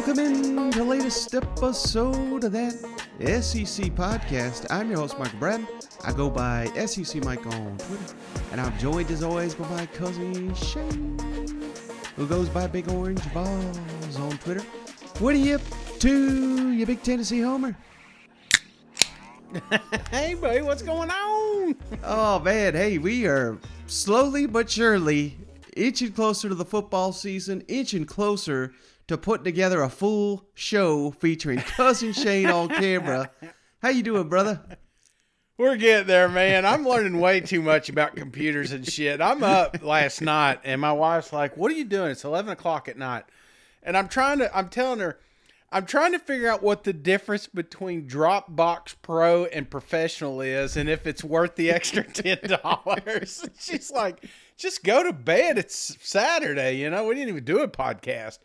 Welcome in to the latest episode of that SEC podcast. I'm your host, Michael Bratton. I go by SEC Mike on Twitter, and I'm joined as always by my cousin Shane, who goes by Big Orange Balls on Twitter. What are you up to, you big Tennessee homer? hey, buddy, what's going on? Oh man, hey, we are slowly but surely inching closer to the football season, inching closer to putting together a full show featuring cousin Shane on camera. How you doing, brother? We're getting there, man. I'm learning way too much about computers and shit. I'm up last night, and my wife's like, "What are you doing?" It's 11 o'clock at night, and I'm trying to. I'm telling her. I'm trying to figure out what the difference between Dropbox Pro and Professional is, and if it's worth the extra ten dollars. She's like, "Just go to bed. It's Saturday. You know, we didn't even do a podcast."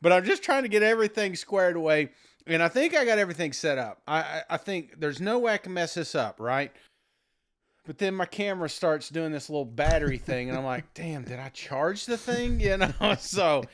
But I'm just trying to get everything squared away, and I think I got everything set up. I I, I think there's no way I can mess this up, right? But then my camera starts doing this little battery thing, and I'm like, "Damn, did I charge the thing?" You know. So,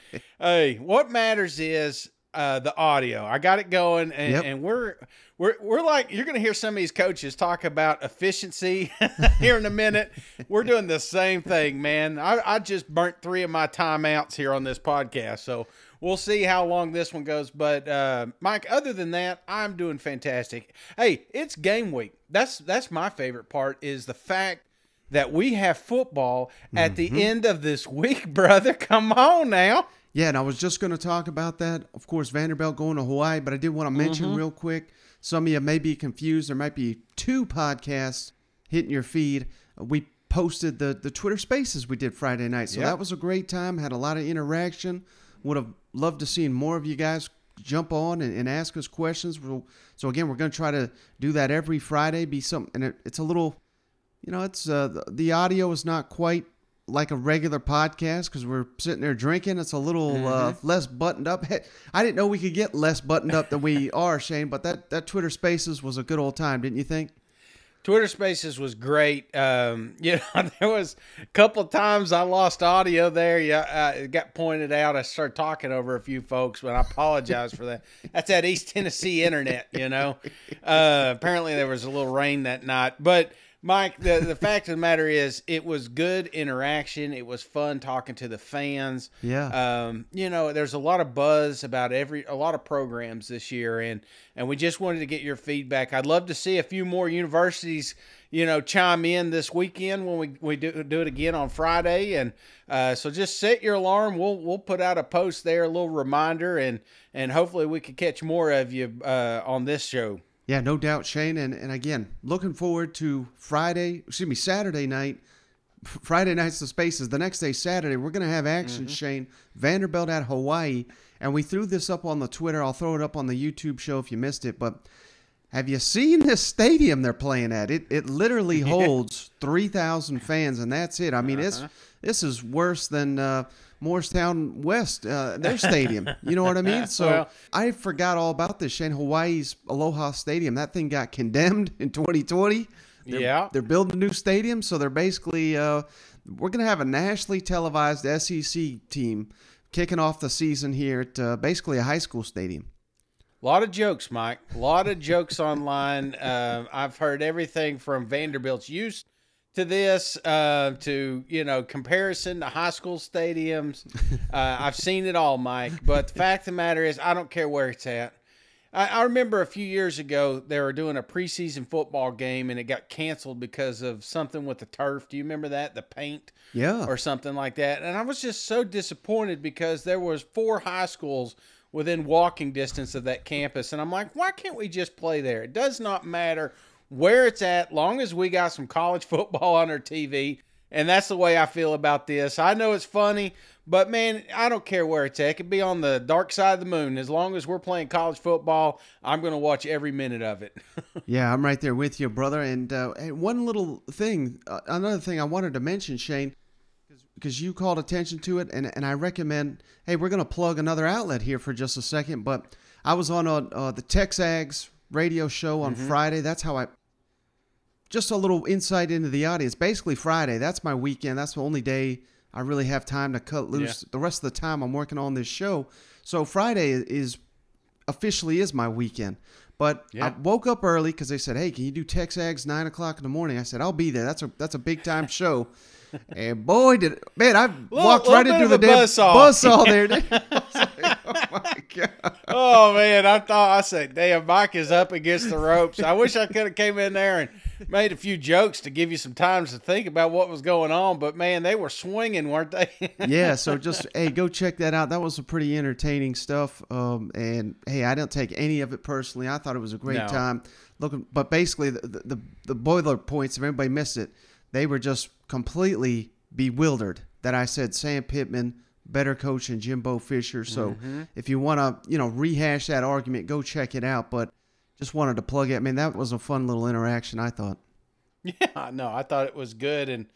hey, what matters is uh, the audio. I got it going, and, Yep. and we're we're we're like you're gonna hear some of these coaches talk about efficiency here in a minute. We're doing the same thing, man. I, I just burnt three of my timeouts here on this podcast, so we'll see how long this one goes. But uh, Mike, other than that, I'm doing fantastic. Hey, it's game week. That's that's my favorite part is the fact that we have football at the end of this week, brother. Come on now. Yeah, and I was just going to talk about that. Of course, Vanderbilt going to Hawaii, but I did want to mention real quick. Some of you may be confused. There might be two podcasts hitting your feed. We posted the the Twitter Spaces we did Friday night, so Yep. that was a great time. Had a lot of interaction. Would have loved to seen more of you guys jump on and, and ask us questions. We'll, so again, we're going to try to do that every Friday. Be some, and it, it's a little you know, it's uh, the, the audio is not quite like a regular podcast because we're sitting there drinking. It's a little uh, less buttoned up. I didn't know we could get less buttoned up than we are, Shane. But that that Twitter Spaces was a good old time, didn't you think? Twitter Spaces was great. Um, you know, there was a couple of times I lost audio there. Yeah, uh, it got pointed out. I started talking over a few folks, but I apologize for that. That's that East Tennessee internet. You know, uh, apparently there was a little rain that night, but. Mike, the, the fact of the matter is, it was good interaction. It was fun talking to the fans. Yeah. Um, you know, there's a lot of buzz about every a lot of programs this year, and and we just wanted to get your feedback. I'd love to see a few more universities, you know, chime in this weekend when we we do, do it again on Friday, and uh, so just set your alarm. We'll we'll put out a post there, a little reminder, and and hopefully we can catch more of you uh, on this show. Yeah, no doubt, Shane. And and again, looking forward to Friday. Excuse me, Saturday night. Friday night's the spaces. The next day, Saturday, we're gonna have action. Mm-hmm. Shane Vanderbilt at Hawaii, and we threw this up on the Twitter. I'll throw it up on the YouTube show if you missed it. But have you seen this stadium they're playing at? It it literally holds three thousand fans, and that's it. I mean, it's this is worse than. Uh, Morristown West, uh, their stadium. You know what I mean? So Well- I forgot all about this. Shane Hawaii's Aloha Stadium. That thing got condemned in 2020. They're, Yeah. they're building a new stadium, so they're basically uh, we're gonna have a nationally televised SEC team kicking off the season here at uh, basically a high school stadium. A lot of jokes, Mike. A lot of jokes online. Uh, I've heard everything from Vanderbilt's use to this uh, to you know comparison to high school stadiums. Uh, I've seen it all, Mike. But the fact of the matter is, I don't care where it's at. I, I remember a few years ago they were doing a preseason football game and it got canceled because of something with the turf. Do you remember that? The paint Yeah. or something like that. And I was just so disappointed because there was four high schools within walking distance of that campus and I'm like, why can't we just play there? It does not matter where it's at long as we got some college football on our TV. And that's the way I feel about this. I know it's funny, but man, I don't care where it's at. It could be on the dark side of the moon. As long as we're playing college football, I'm going to watch every minute of it. Yeah, I'm right there with you, brother. And, uh, and one little thing, uh, another thing I wanted to mention, Shane, because you called attention to it, and, and I recommend, hey, we're going to plug another outlet here for just a second. But I was on uh, uh, the TexAgs radio show on Friday. That's how I just a little insight into the audience. Basically, Friday, that's my weekend. That's the only day I really have time to cut loose. The rest of the time, I'm working on this show. So Friday is officially is my weekend. But Yeah. I woke up early because they said, "Hey, can you do TexAgs nine o'clock in the morning?" I said, "I'll be there. That's a that's a big time show." and boy, did man, I walked little right into the damn buzzsaw. buzzsaw there. I was like, oh my god! oh man, I thought I said, "Damn, Mike is up against the ropes." I wish I could have came in there and made a few jokes to give you some time to think about what was going on. But man, they were swinging, weren't they? yeah, so just hey, go check that out. That was some pretty entertaining stuff. Um, and hey, I didn't take any of it personally. I thought it was a great No. time. Looking, but basically, the, the the the boiler points. If anybody missed it, they were just completely bewildered that I said Sam Pittman better coach than Jimbo Fisher. So Mm-hmm. if you want to, you know, rehash that argument, go check it out. But just wanted to plug it. I mean, that was a fun little interaction. I thought. Yeah, no, I thought it was good, and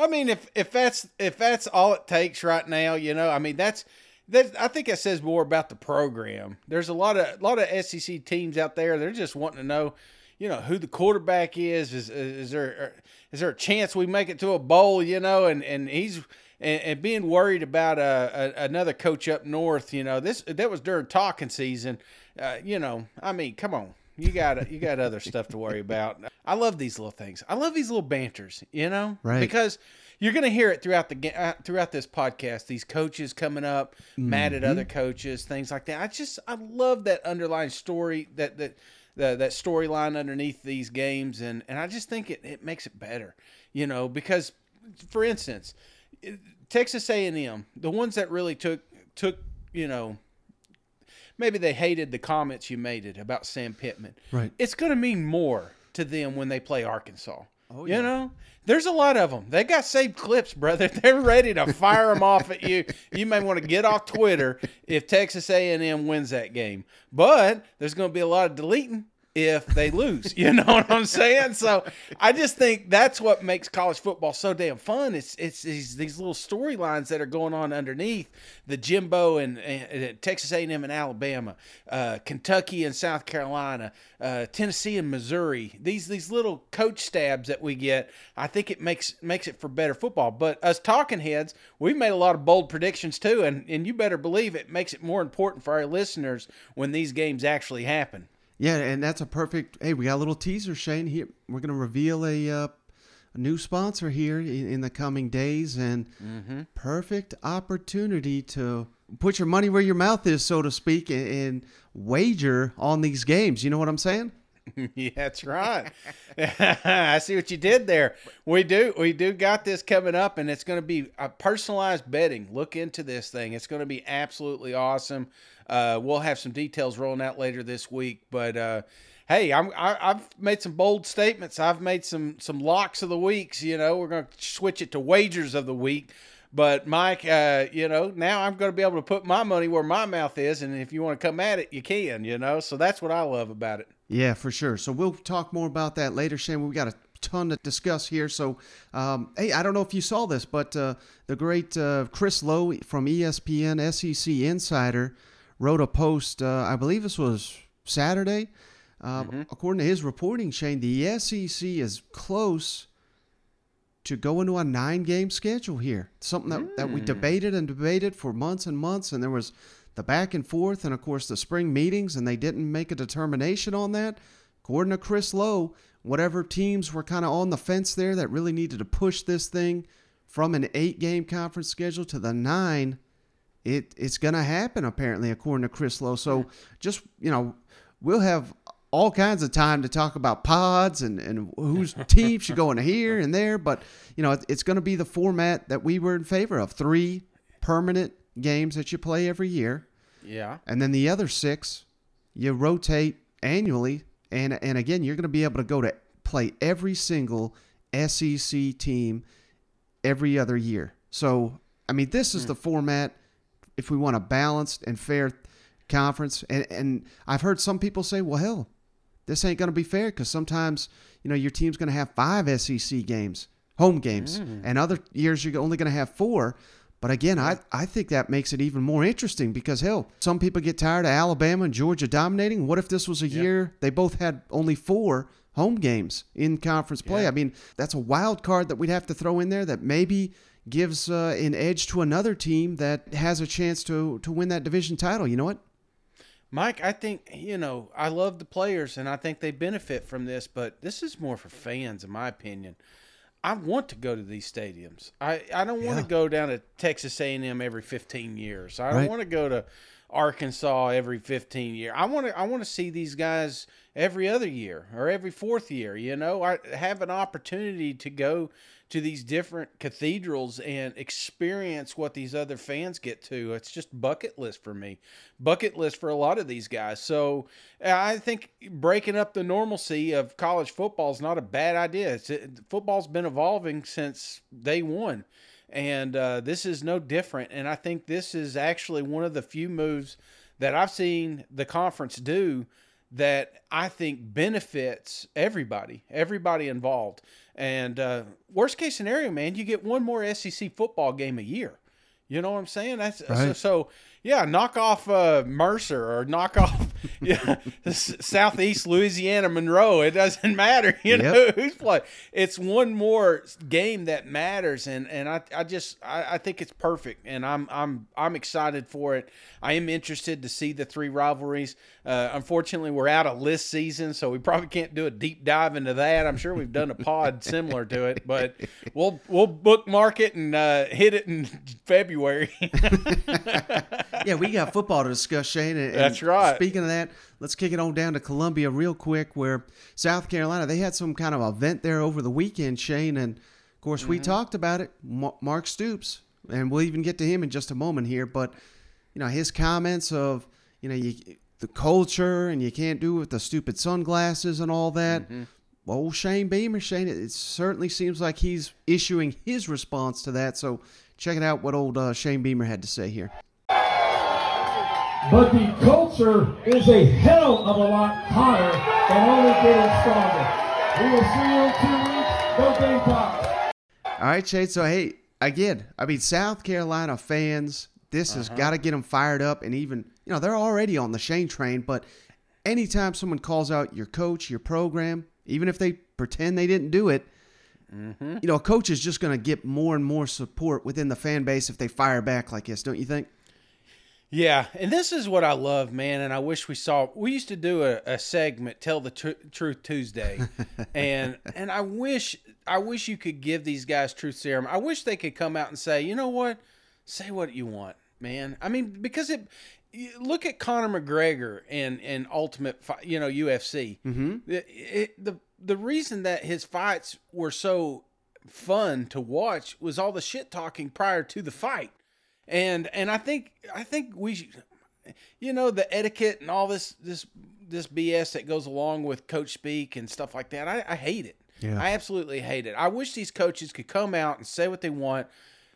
I mean, if if that's if that's all it takes right now, you know, I mean, that's that. I think that says more about the program. There's a lot of a lot of SEC teams out there. They're just wanting to know, you know, who the quarterback is. Is is there is there a chance we make it to a bowl? You know, and and he's. And, and being worried about uh, a, another coach up north, you know, this that was during talking season. Uh, you know, I mean, come on, you got you got other stuff to worry about. I love these little things. I love these little banters. You know, Right. Because you're gonna hear it throughout the uh, throughout this podcast. These coaches coming up, mad at other coaches, things like that. I just I love that underlying story that that the, that storyline underneath these games, and and I just think it it makes it better. You know, because for instance, Texas A&M, the ones that really took took you know maybe they hated the comments you made it about Sam Pittman. Right. It's going to mean more to them when they play Arkansas. Oh, You yeah. know, there's a lot of them. They got saved clips, brother. They're ready to fire them off at you. You may want to get off Twitter if Texas A&M wins that game. But there's going to be a lot of deleting if they lose. You know what I'm saying? So I just think that's what makes college football so damn fun. It's it's these, these little storylines that are going on underneath the Jimbo and, and, and Texas A&M and Alabama, uh, Kentucky and South Carolina, uh, Tennessee and Missouri. These these little coach stabs that we get, I think it makes makes it for better football. But us talking heads, we've made a lot of bold predictions too, and and you better believe it makes it more important for our listeners when these games actually happen. Yeah, and that's a perfect. Hey, we got a little teaser, Shane. Here, we're going to reveal a, uh, a new sponsor here in, in the coming days, and perfect opportunity to put your money where your mouth is, so to speak, and, and wager on these games. You know what I'm saying? yeah, that's right. I see what you did there. We do, we do got this coming up, and it's going to be a personalized betting. Look into this thing; it's going to be absolutely awesome. Uh, we'll have some details rolling out later this week, but. Uh, Hey, I'm, I, I've made some bold statements. I've made some some locks of the weeks. You know, we're going to switch it to wagers of the week. But Mike, uh, you know, now I'm going to be able to put my money where my mouth is, and if you want to come at it, you can. You know, so that's what I love about it. Yeah, for sure. So we'll talk more about that later, Shane. We've got a ton to discuss here. So, um, hey, I don't know if you saw this, but uh, the great uh, Chris Low from ESPN SEC Insider wrote a post. Uh, I believe this was Saturday. Um, According to his reporting, Shane, the SEC is close to go into a nine game schedule here. Something that, that we debated and debated for months and months, and there was the back and forth, and of course the spring meetings, and they didn't make a determination on that. According to Chris Low, whatever teams were kind of on the fence there that really needed to push this thing from an eight game conference schedule to the nine, it it's gonna happen apparently, according to Chris Low. So just you know, we'll have all kinds of time to talk about pods and, and whose team should go in here and there. But, you know, it's going to be the format that we were in favor of three permanent games that you play every year. Yeah. And then the other six, you rotate annually. And, and again, you're going to be able to go to play every single SEC team every other year. So, I mean, this is hmm. the format if we want a balanced and fair conference. And, and I've heard some people say, well, hell, this ain't going to be fair because sometimes, you know, your team's going to have five SEC games, home games, hmm. and other years you're only going to have four. But again, I, I think that makes it even more interesting because, hell, some people get tired of Alabama and Georgia dominating. What if this was a year they both had only four home games in conference play. Yeah. I mean, that's a wild card that we'd have to throw in there that maybe gives uh, an edge to another team that has a chance to to win that division title. You know what? Mike, I think, you know, I love the players and I think they benefit from this, but this is more for fans, in my opinion. I want to go to these stadiums. I, I don't want Yeah. to go down to Texas A&M every 15 years. I don't want to go to Arkansas every 15 year. I want to I want to see these guys every other year or every fourth year, you know. I have an opportunity to go to these different cathedrals and experience what these other fans get to. It's just bucket list for me. Bucket list for a lot of these guys. So I think breaking up the normalcy of college football is not a bad idea. It's, it, football's been evolving since day one. And uh, this is no different. And I think this is actually one of the few moves that I've seen the conference do that I think benefits everybody, everybody involved. And uh, worst case scenario, man, you get one more SEC football game a year. You know what I'm saying? That's so, so. Yeah, knock off uh, Mercer or knock off yeah, Southeast Louisiana Monroe. It doesn't matter, you Yep. know who's playing. It's one more game that matters, and and I, I just I, I think it's perfect, and I'm I'm I'm excited for it. I am interested to see the three rivalries. Uh, unfortunately, we're out of list season, so we probably can't do a deep dive into that. I'm sure we've done a pod similar to it, but we'll we'll bookmark it and uh, hit it in February. Yeah, we got football to discuss, Shane. And, That's right. Speaking of that, let's kick it on down to Columbia real quick, where South Carolina they had some kind of event there over the weekend, Shane, and of course Mm-hmm. we talked about it. Mark Stoops, and we'll even get to him in just a moment here, but you know his comments of you know you, the culture and you can't do it with the stupid sunglasses and all that. Mm-hmm. Old Shane Beamer, Shane, it, it certainly seems like he's issuing his response to that. So check it out what old uh, Shane Beamer had to say here. But the culture is a hell of a lot hotter and only getting stronger. We will see you in two weeks. Go Gamecocks. All right, Shade. So, hey, again, I mean, South Carolina fans, this has uh-huh. got to get them fired up. And even, you know, they're already on the Shane train. But anytime someone calls out your coach, your program, even if they pretend they didn't do it, mm-hmm. you know, a coach is just going to get more and more support within the fan base if they fire back like this, don't you think? Yeah, and this is what I love, man. And I wish we saw. We used to do a, a segment, "Tell the Tru- Truth Tuesday," and and I wish I wish you could give these guys truth serum. I wish they could come out and say, you know what, say what you want, man. I mean, because it. Look at Conor McGregor and and Ultimate, you know, UFC. Mm-hmm. It, it, the the reason that his fights were so fun to watch was all the shit talking prior to the fight and and I think I think we, should- you know, the etiquette and all this this this BS that goes along with coach speak and stuff like that. I, I hate it. Yeah. I absolutely hate it. I wish these coaches could come out and say what they want.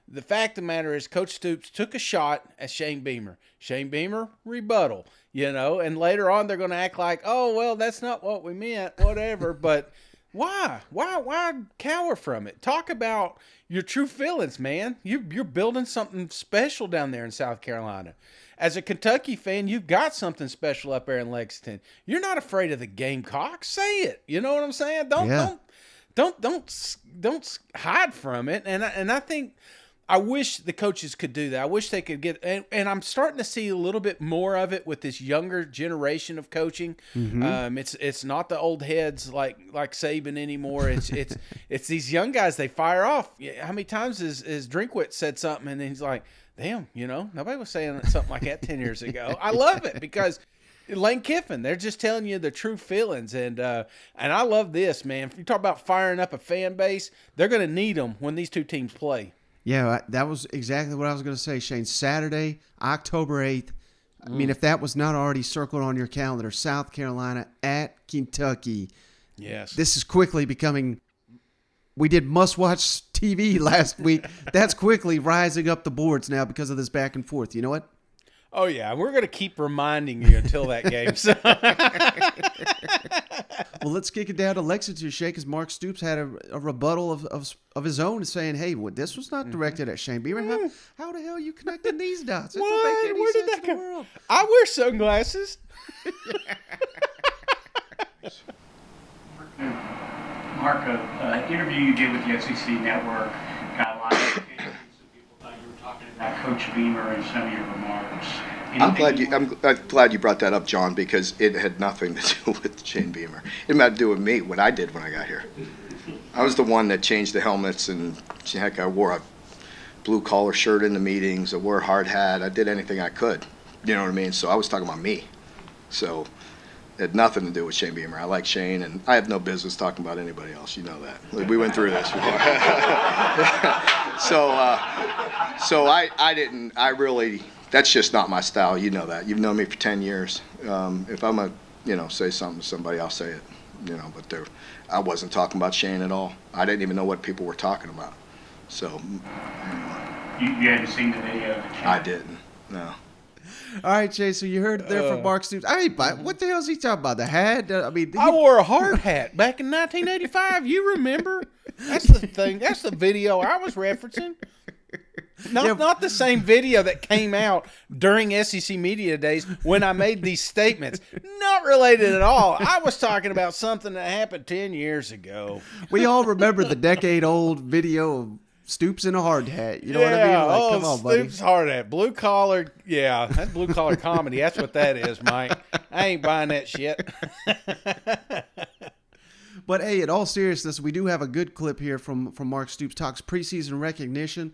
The fact of the matter is, Coach Stoops took a shot at Shane Beamer. Shane Beamer rebuttal, you know, and later on they're going to act like, oh well, that's not what we meant, whatever. but why? Why? Why cower from it? Talk about your true feelings, man. You, you're building something special down there in South Carolina. As a Kentucky fan, you've got something special up there in Lexington. You're not afraid of the Gamecocks. Say it. You know what I'm saying? Don't Yeah. don't don't don't don't hide from it. And I, and I think I wish the coaches could do that. I wish they could get and, and I'm starting to see a little bit more of it with this younger generation of coaching. Um, it's it's not the old heads like like Saban anymore. It's it's it's these young guys. They fire off. How many times has, has Drinkwitz said something and he's like, "Damn, you know, nobody was saying something like that ten years ago." I love it because. Lane Kiffin, they're just telling you the true feelings, and uh, and I love this, man. If you talk about firing up a fan base, they're going to need them when these two teams play. Yeah, that was exactly what I was going to say, Shane. Saturday, October 8th. I mean, mm. if that was not already circled on your calendar, South Carolina at Kentucky. Yes, This is quickly becoming. We did must watch TV last week. That's quickly rising up the boards now because of this back and forth. You know what? Oh yeah, we're gonna keep reminding you until that game. So Well, let's kick it down to Lexington, Shake, as Mark Stoops had a, a rebuttal of, of, of his own saying, hey, well, this was not directed at Shane Beamer. How, mm-hmm. how the hell are you connecting these dots? It don't What? make any Where did sense that come- I wear sunglasses. Mark, uh, a uh, uh, interview you did with the SEC Network got a lot of attention. Some people thought you were talking about Coach Beamer in some of your remarks. I'm glad you. I'm, I'm glad you brought that up, John, because it had nothing to do with Shane Beamer. It had to do with me, what I did when I got here. I was the one that changed the helmets, and heck, I wore a blue collar shirt in the meetings. I wore a hard hat. I did anything I could. You know what I mean? So I was talking about me. So had nothing to do with Shane Beamer. I like Shane, and I have no business talking about anybody else. You know that. We went through this before. so, uh, so I, I didn't. I really. That's just not my style. You know that. You've known me for ten years. Um, if I'm a, you know, say something to somebody, I'll say it. You know, but there, I wasn't talking about Shane at all. I didn't even know what people were talking about. So you, you hadn't seen the video. I didn't. No. All right, Jay. So you heard it there from Mark Stoops. I mean, but what the hell is he talking about? The hat? Uh, I mean, he- I wore a hard hat back in 1985. You remember? That's the thing. That's the video I was referencing. Not, Yeah. not the same video that came out during SEC Media Days when I made these statements. Not related at all. I was talking about something that happened 10 years ago. we all remember the decade-old video of Stoops in a hard hat. You know what I mean? Like, oh, come on, buddy. Stoops hard hat. Blue collar. Yeah, that's blue collar comedy. That's what that is, Mike. I ain't buying that shit. But hey, in all seriousness, we do have a good clip here from from Mark Stoops talks preseason recognition.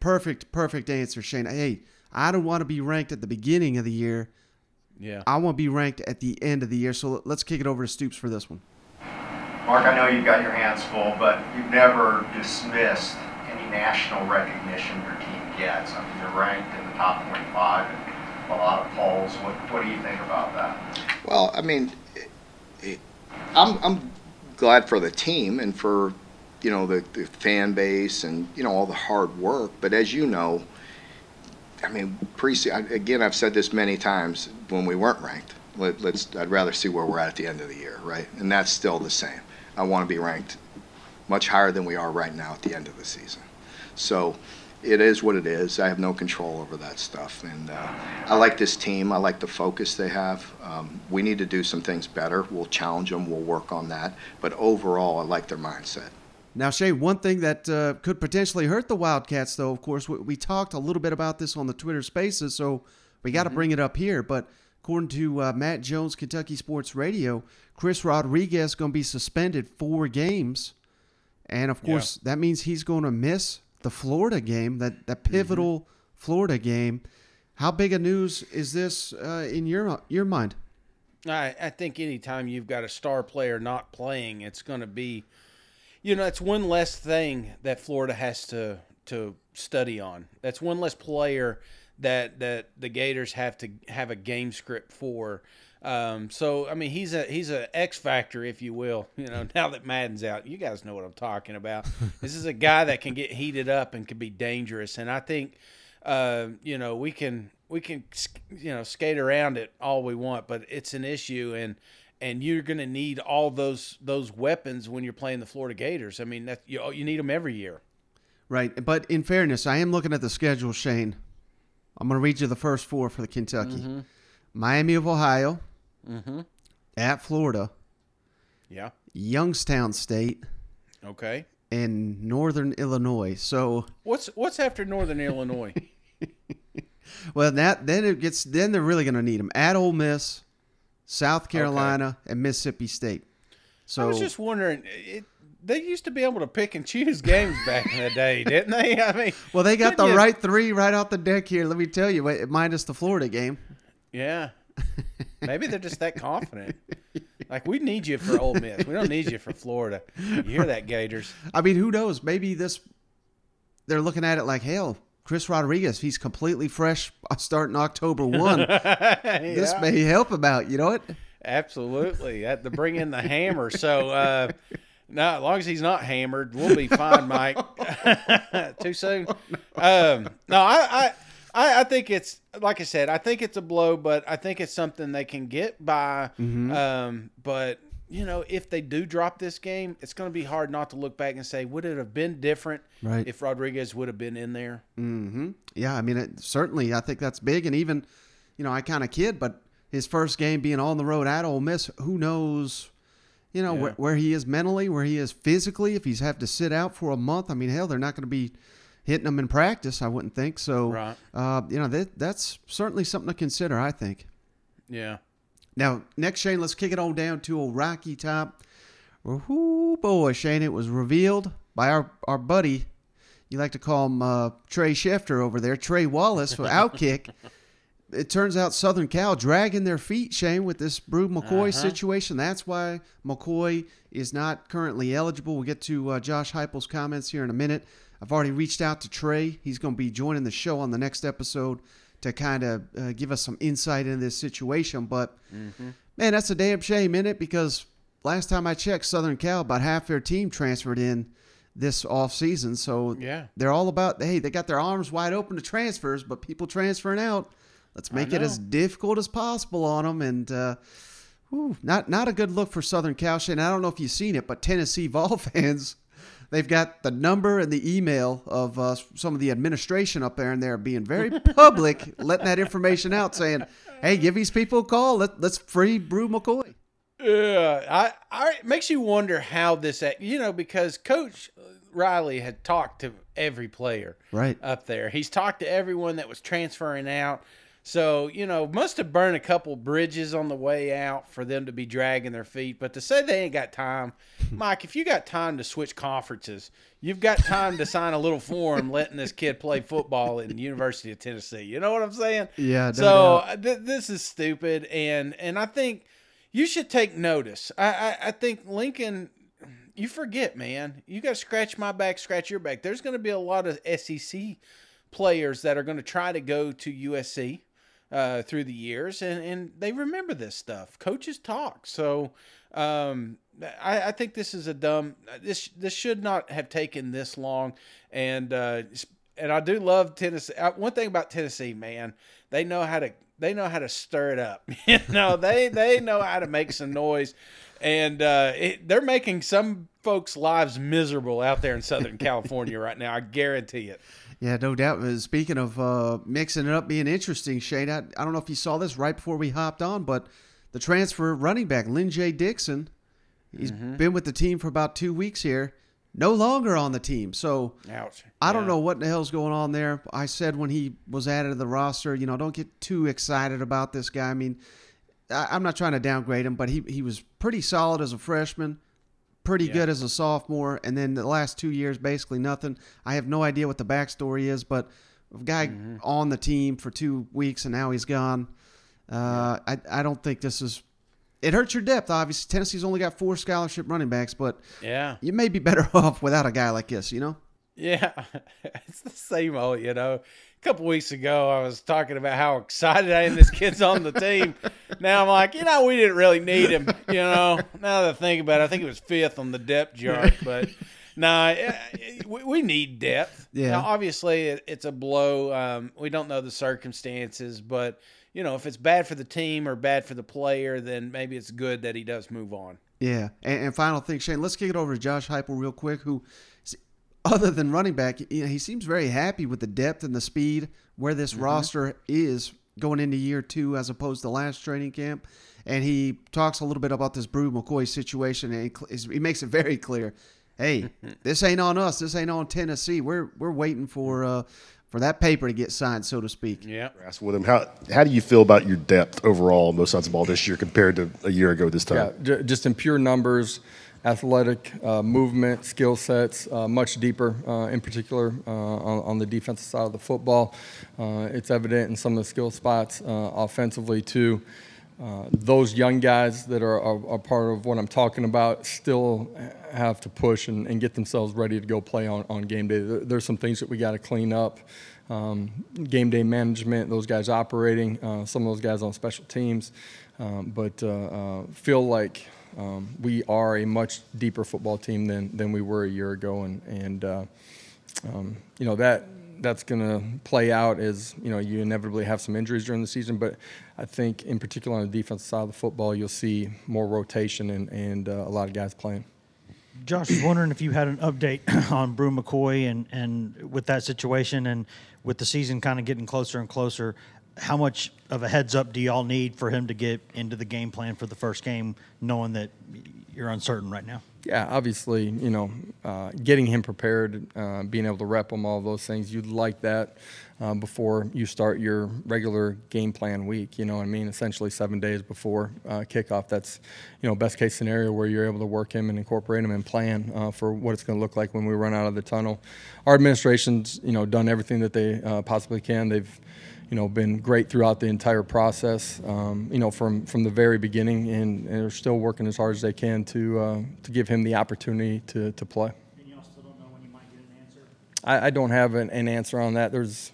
Perfect, perfect answer, Shane. Hey, I don't want to be ranked at the beginning of the year. Yeah. I want to be ranked at the end of the year. So let's kick it over to Stoops for this one. Mark, I know you've got your hands full, but you've never dismissed any national recognition your team gets. I mean, you're ranked in the top 25 in a lot of polls. What, what do you think about that? Well, I mean, I'm I'm glad for the team and for you know the, the fan base and you know all the hard work. But as you know, I mean, pre again, I've said this many times when we weren't ranked. Let, let's I'd rather see where we're at at the end of the year, right? And that's still the same. I want to be ranked much higher than we are right now at the end of the season. So it is what it is. I have no control over that stuff, and uh, I like this team. I like the focus they have. Um, we need to do some things better. We'll challenge them. We'll work on that. But overall, I like their mindset. Now, Shay, one thing that uh, could potentially hurt the Wildcats, though, of course, we, we talked a little bit about this on the Twitter Spaces, so we got to bring it up here. But according to uh, Matt Jones, Kentucky Sports Radio, Chris Rodriguez is going to be suspended four games, and of course that means he's going to miss the Florida game, that that pivotal Florida game. How big a news is this uh, in your your mind? I, I think anytime you've got a star player not playing, it's going to be, you know, it's one less thing that Florida has to to study on. That's one less player that that the Gators have to have a game script for. Um, so I mean, he's a he's a X factor, if you will. You know, now that Madden's out, you guys know what I'm talking about. this is a guy that can get heated up and can be dangerous, and I think uh, you know, we can we can you know skate around it all we want, but it's an issue, and and you're going to need all those those weapons when you're playing the Florida Gators. I mean, that you you need them every year. Right, but in fairness, I am looking at the schedule, Shane. I'm going to read you the first four for the Kentucky: mm-hmm. Miami of Ohio, mm-hmm. at Florida, Yeah. Youngstown State, Okay. and Northern Illinois. So, What's what's after Northern Illinois? well, that then it gets then they're really going to need them at Ole Miss, South Carolina, and Mississippi State. So I was just wondering. It, they used to be able to pick and choose games back in the day, didn't they? I mean, well, they got the you- right three right off the deck here. Let me tell you, minus the Florida game. Yeah. Maybe they're just that confident. Like we need you for Ole Miss. We don't need you for Florida. You hear that, Gators? I mean, who knows? Maybe this they're looking at it like, hell, Chris Rodriguez, he's completely fresh starting October one. This may help him out. You know what? Absolutely. Had to bring in the hammer. So uh no, as long as he's not hammered, we'll be fine, Mike. Too soon. Um no, I, I I think it's like I said, I think it's a blow, but I think it's something they can get by. Um, but you know, if they do drop this game, it's going to be hard not to look back and say, would it have been different Right. if Rodriguez would have been in there? hmm Yeah, I mean, it, certainly, I think that's big. And even, you know, I kind of kid, but his first game being on the road at Ole Miss, who knows You know Yeah. where, where he is mentally, where he is physically. If he's have to sit out for a month, I mean, hell, they're not going to be hitting him in practice. I wouldn't think so. Right. Uh, you know that that's certainly something to consider. I think. Yeah. Now, next, Shane, let's kick it on down to old Rocky Top. Whoo, boy, Shane, it was revealed by our, our buddy, you like to call him uh, Trey Schefter over there, Trey Wallace for Outkick. It turns out Southern Cal dragging their feet, Shane, with this Bru McCoy situation. That's why McCoy is not currently eligible. We'll get to uh, Josh Heupel's comments here in a minute. I've already reached out to Trey. He's going to be joining the show on the next episode to kind of uh, give us some insight into this situation. But man, that's a damn shame, is it? Because last time I checked, Southern Cal about half their team transferred in this off season. So Yeah. they're all about hey, they got their arms wide open to transfers, but people transferring out. Let's make it as difficult as possible on them, and uh, whew, not not a good look for Southern Cal. Shane, I don't know if you've seen it, but Tennessee Vol fans, they've got the number and the email of uh, some of the administration up there, and they're being very public, letting that information out, saying, "Hey, give these people a call. Let, let's free Bru McCoy." Yeah, I, I it makes you wonder how this, act- you know, because Coach Riley had talked to every player Right. up there. He's talked to everyone that was transferring out. So you know, must have burned a couple bridges on the way out for them to be dragging their feet. But to say they ain't got time, Mike, if you got time to switch conferences, you've got time to sign a little form letting this kid play football in the University of Tennessee. You know what I'm saying? Yeah, So uh, th- this is stupid, and and I think you should take notice. I I, I think Lincoln. You forget, man. You got to scratch my back, scratch your back. There's going to be a lot of SEC players that are going to try to go to USC uh, through the years, and, and they remember this stuff. Coaches talk, so um, I, I think this is a dumb. This this should not have taken this long, and uh, and I do love Tennessee. Uh, One thing about Tennessee, man, they know how to they know how to stir it up. you know, they they know how to make some noise, and uh, it, they're making some folks' lives miserable out there in Southern California right now. I guarantee it. Yeah, no doubt. Uh, Speaking of uh, mixing it up, being interesting, Shane, I, I don't know if you saw this right before we hopped on, but the transfer running back, Lyn-J Dixon, he's been with the team for about two weeks here, no longer on the team. So Ouch. I don't know what the hell's going on there. I said when he was added to the roster, you know, don't get too excited about this guy. I mean, I, I'm not trying to downgrade him, but he, he was pretty solid as a freshman, pretty Yeah. good as a sophomore, and then the last two years, basically nothing. I have no idea what the backstory is, but a guy Mm-hmm. on the team for two weeks and now he's gone. Uh, I, I don't think this is. It hurts your depth, obviously. Tennessee's only got four scholarship running backs, but Yeah. you may be better off without a guy like this, you know? Yeah, it's the same old, you know. A couple weeks ago, I was talking about how excited I am this kid's on the team. Now I'm like, you know, we didn't really need him. You know, now that I think about it, I think it was fifth on the depth chart, but nah, eh, we, we need depth. Yeah. Now, obviously, it's a blow. Um, we don't know the circumstances, but you know, if it's bad for the team or bad for the player, then maybe it's good that he does move on. Yeah. And, and final thing, Shane, let's kick it over to Josh Heupel real quick, who, other than running back, you know, he seems very happy with the depth and the speed where this roster is going into year two as opposed to last training camp. And he talks a little bit about this Bru McCoy situation, and he, makes it very clear. Hey, this ain't on us. This ain't on Tennessee. We're we're waiting for uh, for that paper to get signed, so to speak. Yeah. Ask with him how how do you feel about your depth overall on both sides of the ball this year compared to a year ago this time? Yeah, just in pure numbers, athletic uh, movement, skill sets, uh, much deeper, uh, in particular uh, on, on the defensive side of the football. Uh, it's evident in some of the skill spots uh, offensively too. Those young guys that are, are, are part of what I'm talking about still have to push and, and get themselves ready to go play on, on game day. There, there's some things that we got to clean up. Um, game day management, those guys operating, some of those guys on special teams. Um, but feel like um, we are a much deeper football team than, than we were a year ago. And, and uh, um, you know, that that's going to play out as you know you inevitably have some injuries during the season. But I think in particular on the defensive side of the football, you'll see more rotation and, and uh, a lot of guys playing. Josh was wondering if you had an update on Bru McCoy and, and with that situation and with the season kind of getting closer and closer, how much of a heads up do y'all need for him to get into the game plan for the first game, knowing that you're uncertain right now. Yeah, obviously, you know, uh, getting him prepared, uh, being able to rep him, all those things, you'd like that uh, before you start your regular game plan week. You know I mean? Essentially, seven days before uh, kickoff. That's, you know, best case scenario where you're able to work him and incorporate him and plan uh, for what it's going to look like when we run out of the tunnel. Our administration's, you know, done everything that they uh, possibly can. They've you know, been great throughout the entire process. Um, you know, from from the very beginning, and, and, are still working as hard as they can to uh, to give him the opportunity to to play. And you still don't know when you might get an answer. I, I don't have an, an, answer on that. There's,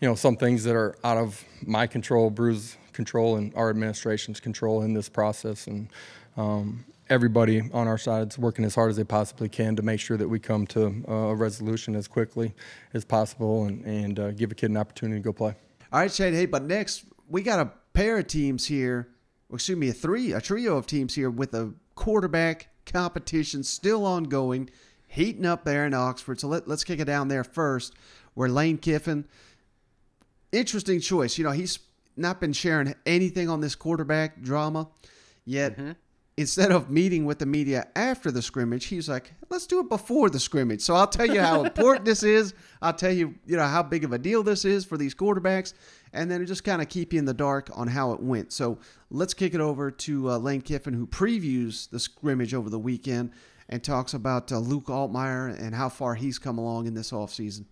you know, some things that are out of my control, Bru's control, and our administration's control in this process, and. Um, everybody on our side is working as hard as they possibly can to make sure that we come to a resolution as quickly as possible and, and uh, give a kid an opportunity to go play. All right, Shane. Hey, but next we got a pair of teams here. Excuse me, a three, a trio of teams here with a quarterback competition still ongoing, heating up there in Oxford. So let, let's kick it down there first, where Lane Kiffin. Interesting choice. You know, he's not been sharing anything on this quarterback drama yet. Mm-hmm instead of meeting with the media after the scrimmage, he's like, let's do it before the scrimmage. So I'll tell you how important this is. I'll tell you, you know, how big of a deal this is for these quarterbacks, and then just kind of keep you in the dark on how it went. So let's kick it over to uh, Lane Kiffin, who previews the scrimmage over the weekend and talks about uh, Luke Altmyer and how far he's come along in this offseason.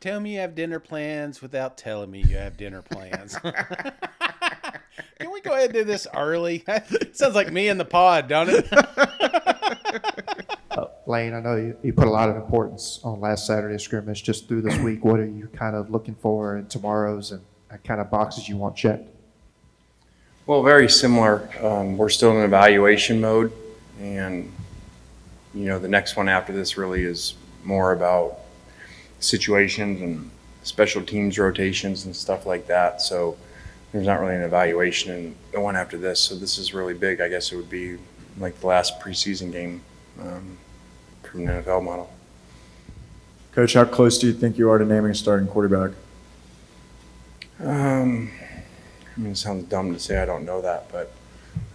Tell me you have dinner plans without telling me you have dinner plans. Can we go ahead and do this early? Sounds like me in the pod, don't it? uh, Lane, I know you, you put a lot of importance on last Saturday's scrimmage. Just through this week, what are you kind of looking for in tomorrow's and kind of boxes you want checked? Well, very similar. Um, we're still in evaluation mode, and you know the next one after this really is more about situations and special teams rotations and stuff like that. So there's not really an evaluation in the one after this. So this is really big. I guess it would be like the last preseason game um, from the NFL model. Coach, how close do you think you are to naming a starting quarterback? Um, I mean, it sounds dumb to say I don't know that, but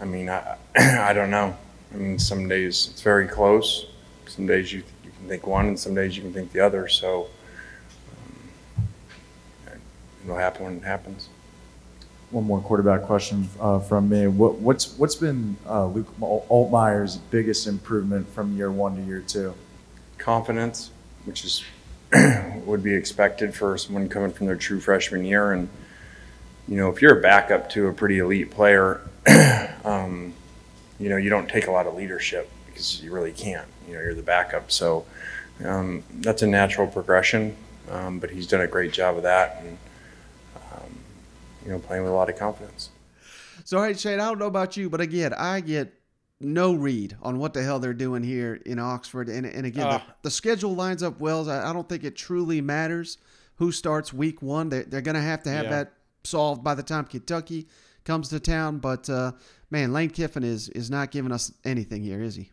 I mean, I I don't know. I mean, some days it's very close. Some days you you can think one, and some days you can think the other. So um, it'll happen when it happens one more quarterback question uh, from me. What, what's what's been uh, Luke Altmyer's biggest improvement from year one to year two? Confidence, which is would be expected for someone coming from their true freshman year. And you know, if you're a backup to a pretty elite player, um, you know, you don't take a lot of leadership because you really can't. You know, you're the backup, so um, that's a natural progression. Um, but he's done a great job of that. And, you know, playing with a lot of confidence. So, hey, Shane, I don't know about you, but again, I get no read on what the hell they're doing here in Oxford. And, and again, uh. the, the, schedule lines up well. I, I, don't think it truly matters who starts week one. They, they're going to have to have yeah. that solved by the time Kentucky comes to town. But, uh, man, Lane Kiffin is, is not giving us anything here, is he?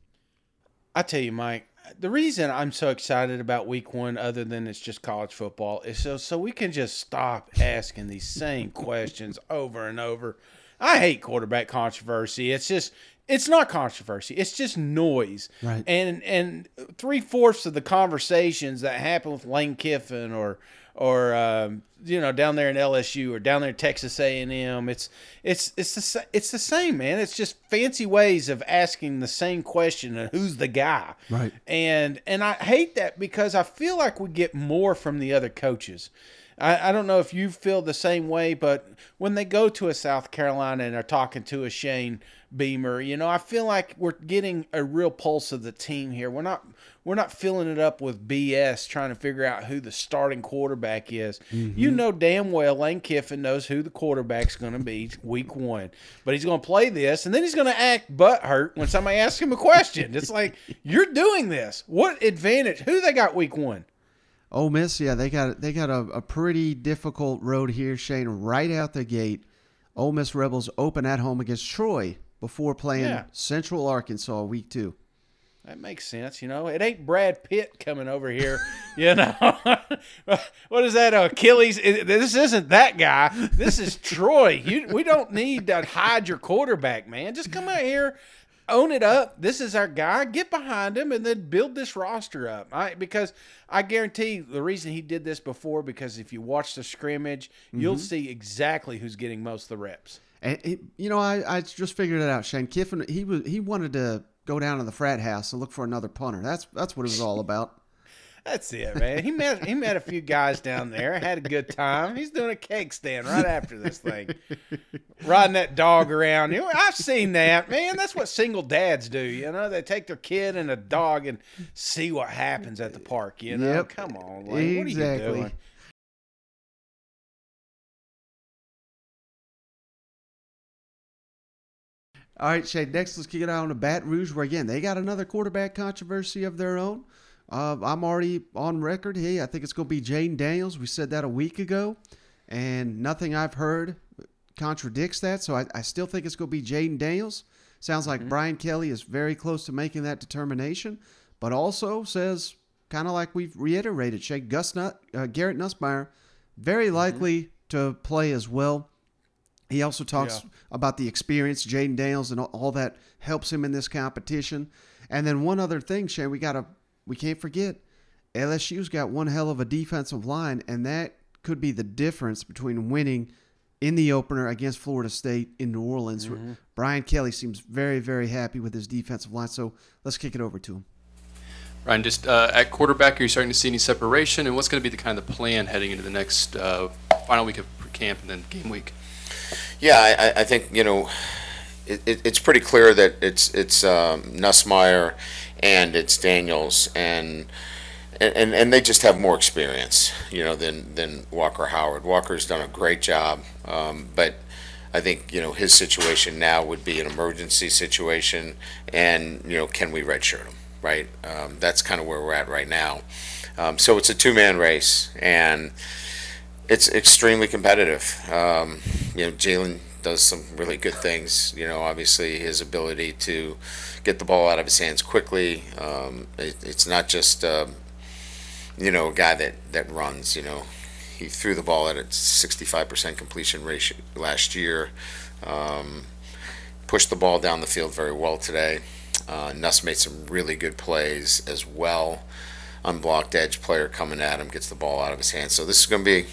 I tell you, Mike, the reason I'm so excited about week one, other than it's just college football, is so so we can just stop asking these same questions over and over. I hate quarterback controversy. It's just it's not controversy. It's just noise. Right. And and three fourths of the conversations that happen with Lane Kiffin or or um, you know down there in LSU or down there in Texas A and M. It's it's it's the it's the same man. It's just fancy ways of asking the same question and who's the guy. Right. And and I hate that because I feel like we get more from the other coaches. I, I don't know if you feel the same way, but when they go to a South Carolina and are talking to a Shane Beamer, you know, I feel like we're getting a real pulse of the team here. We're not we're not filling it up with BS trying to figure out who the starting quarterback is. Mm-hmm. You know damn well Lane Kiffin knows who the quarterback's going to be week one, but he's going to play this, and then he's going to act butthurt when somebody asks him a question. It's like you're doing this. What advantage? Who they got week one? Ole Miss, yeah, they got they got a, a pretty difficult road here, Shane. Right out the gate, Ole Miss Rebels open at home against Troy before playing yeah. Central Arkansas week two. That makes sense, you know. It ain't Brad Pitt coming over here, you know. what is that? Achilles? This isn't that guy. This is Troy. You, we don't need to hide your quarterback, man. Just come out here, own it up. This is our guy. Get behind him and then build this roster up. I, because I guarantee the reason he did this before because if you watch the scrimmage, you'll Mhm. see exactly who's getting most of the reps. And he, you know, I, I just figured it out. Shane Kiffin, he was he wanted to go down to the frat house and look for another punter. That's that's what it was all about. That's it, man. He met he met a few guys down there, had a good time. He's doing a cake stand right after this thing, riding that dog around. You know, I've seen that, man. That's what single dads do. You know, they take their kid and a dog and see what happens at the park. You know, Yep. come on, Lane. What are you doing? All right, Shane. Next, let's kick it out on to Baton Rouge, where again they got another quarterback controversy of their own. Uh, I'm already on record. Hey, I think it's going to be Jayden Daniels. We said that a week ago, and nothing I've heard contradicts that. So I, I still think it's going to be Jayden Daniels. Sounds like Brian Kelly is very close to making that determination, but also says kind of like we've reiterated, Shane Gus Nut, uh, Garrett Nussmeier, very likely to play as well. He also talks Yeah. about the experience, Jayden Daniels, and all, all that helps him in this competition. And then one other thing, Shane, we gotta we can't forget LSU's got one hell of a defensive line, and that could be the difference between winning in the opener against Florida State in New Orleans. Mhm. Brian Kelly seems very, very happy with his defensive line. So let's kick it over to him. Ryan, just uh, at quarterback, are you starting to see any separation? And what's going to be the kind of the plan heading into the next uh, final week of camp and then game week? Yeah, I, I- think you know, it, it, it's pretty clear that it's it's um, Nussmeier and it's Daniels and. And, and they just have more experience, you know, than, than Walker Howard. Walker's done a great job, um, but I think you know his situation now would be an emergency situation, and you know, can we redshirt him? Right, um, that's kind of where we're at right now. Um, so it's a two-man race, and it's extremely competitive. Um, you know, Jalen does some really good things. You know, obviously his ability to get the ball out of his hands quickly. Um, it, it's not just um, you know a guy that that runs. You know, he threw the ball at a 65% completion ratio last year. Um, pushed the ball down the field very well today. Uh, Nuss made some really good plays as well. Unblocked edge player coming at him gets the ball out of his hands. So this is going to be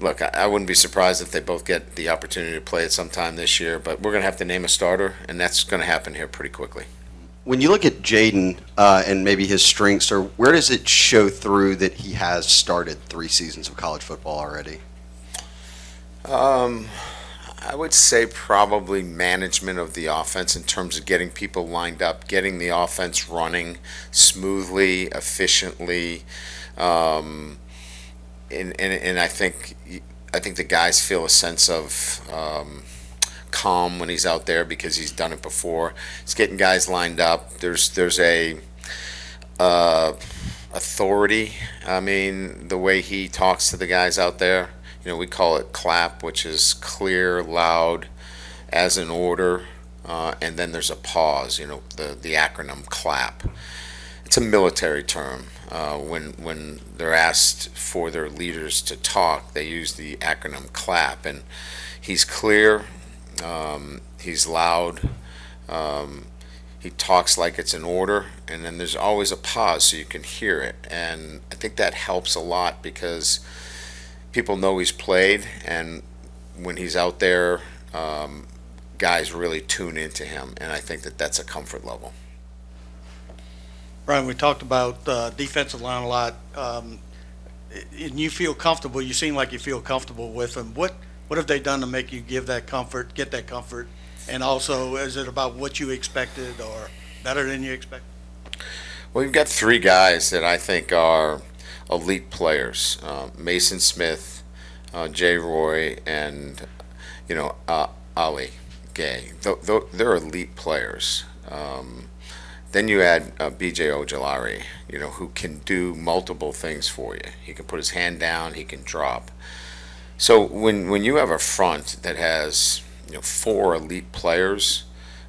look, I, I wouldn't be surprised if they both get the opportunity to play it sometime this year, but we're going to have to name a starter, and that's going to happen here pretty quickly. When you look at Jayden uh, and maybe his strengths, or where does it show through that he has started three seasons of college football already? Um, I would say probably management of the offense in terms of getting people lined up, getting the offense running smoothly, efficiently. Um, and, and, and I think I think the guys feel a sense of um, calm when he's out there because he's done it before. He's getting guys lined up. There's there's a uh, authority. I mean, the way he talks to the guys out there. You know, we call it clap, which is clear, loud, as an order, uh, and then there's a pause. You know, the the acronym clap. It's a military term. Uh, when when they're asked for their leaders to talk, they use the acronym clap, and he's clear. Um, he's loud. Um, he talks like it's an order, and then there's always a pause so you can hear it. And I think that helps a lot because people know he's played, and when he's out there, um, guys really tune into him, and I think that that's a comfort level. Brian, we talked about uh, defensive line a lot, um, and you feel comfortable. You seem like you feel comfortable with them. What what have they done to make you give that comfort, get that comfort, and also is it about what you expected or better than you expected? Well, we've got three guys that I think are elite players: uh, Maason Smith, uh, Jay Roy, and you know uh, Ali Gaye. Th- th- they're elite players. Um, then you add uh, B.J. Ojulari, you know, who can do multiple things for you. He can put his hand down. He can drop. So when when you have a front that has you know four elite players,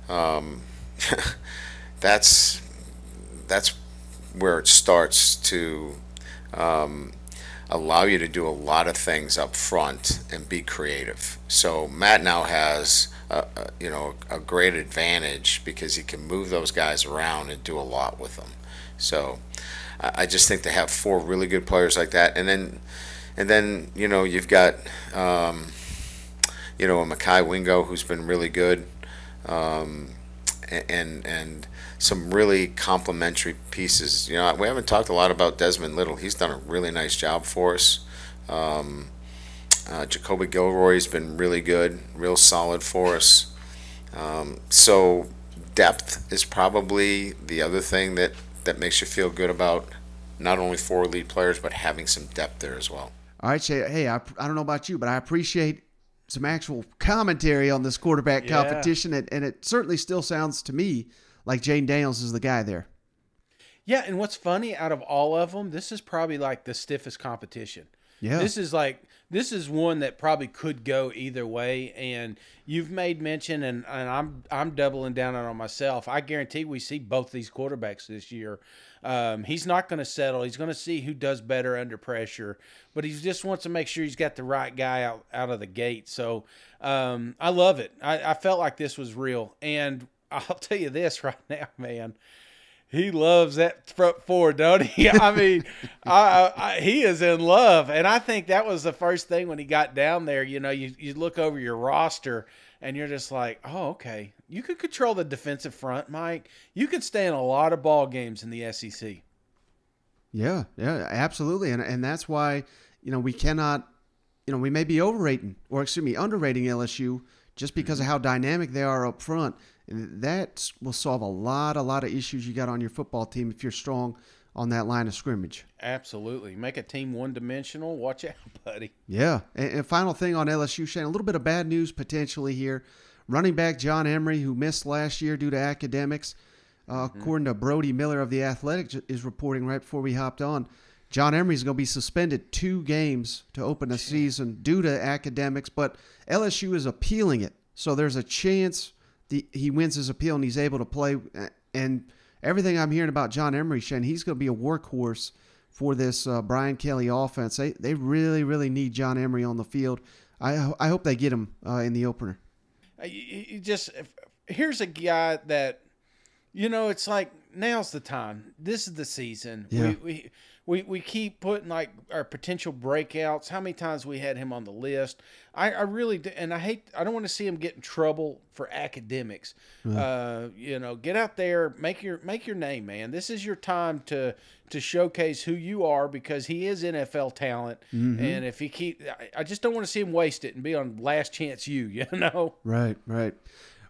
um, that's that's where it starts to um, allow you to do a lot of things up front and be creative. So Matt now has a, you know a great advantage because he can move those guys around and do a lot with them. So I, I just think they have four really good players like that, and then and then you know you've got um, you know a Mekhi Wingo who's been really good, um, and and some really complementary pieces. You know we haven't talked a lot about Desmond Little. He's done a really nice job for us. Um, uh, Jacobian Guillory's been really good, real solid for us. Um, so depth is probably the other thing that that makes you feel good about not only four lead players but having some depth there as well. All right, Shay. Hey, I, I don't know about you, but I appreciate some actual commentary on this quarterback Yeah. competition, and, and it certainly still sounds to me like Jayden Daniels is the guy there. Yeah, and what's funny out of all of them, this is probably like the stiffest competition. Yeah. This is like this is one that probably could go either way and you've made mention and, and I'm I'm doubling down on myself. I guarantee we see both these quarterbacks this year. Um, he's not going to settle. He's going to see who does better under pressure, but he just wants to make sure he's got the right guy out, out of the gate. So um, I love it. I, I felt like this was real. And I'll tell you this right now, man. He loves that front four, don't he? I mean, I, I, he is in love, and I think that was the first thing when he got down there. You know, you you look over your roster, and you're just like, oh, okay, you could control the defensive front, Mike. You could stay in a lot of ball games in the SEC. Yeah, yeah, absolutely, and and that's why you know we cannot, you know, we may be overrating or excuse me, underrating LSU just because of mm-hmm. how dynamic they are up front. And that will solve a lot, a lot of issues you got on your football team if you're strong on that line of scrimmage. Absolutely, make a team one dimensional. Watch out, buddy. Yeah. And, and final thing on LSU, Shane, a little bit of bad news potentially here. Running back John Emery, who missed last year due to academics, uh, according to Brody Miller of The Athletic, is reporting right before we hopped on. John Emery is going to be suspended two games to open the season due to academics, but LSU is appealing it. So there's a chance the, he wins his appeal and he's able to play. And everything I'm hearing about John Emery, Shane, he's going to be a workhorse for this uh, Brian Kelly offense. They, they really, really need John Emery on the field. I, I hope they get him uh, in the opener. Uh, You, you just here's a guy that you know it's like now's the time. This is the season. Yeah. We, we we we keep putting like our potential breakouts. How many times we had him on the list? I, I really do, and I hate. I don't want to see him get in trouble for academics. Yeah. Uh, you know, get out there, make your make your name, man. This is your time to to showcase who you are because he is NFL talent. Mhm. And if he keep, I- I just don't want to see him waste it and be on last chance you. You know. Right, right.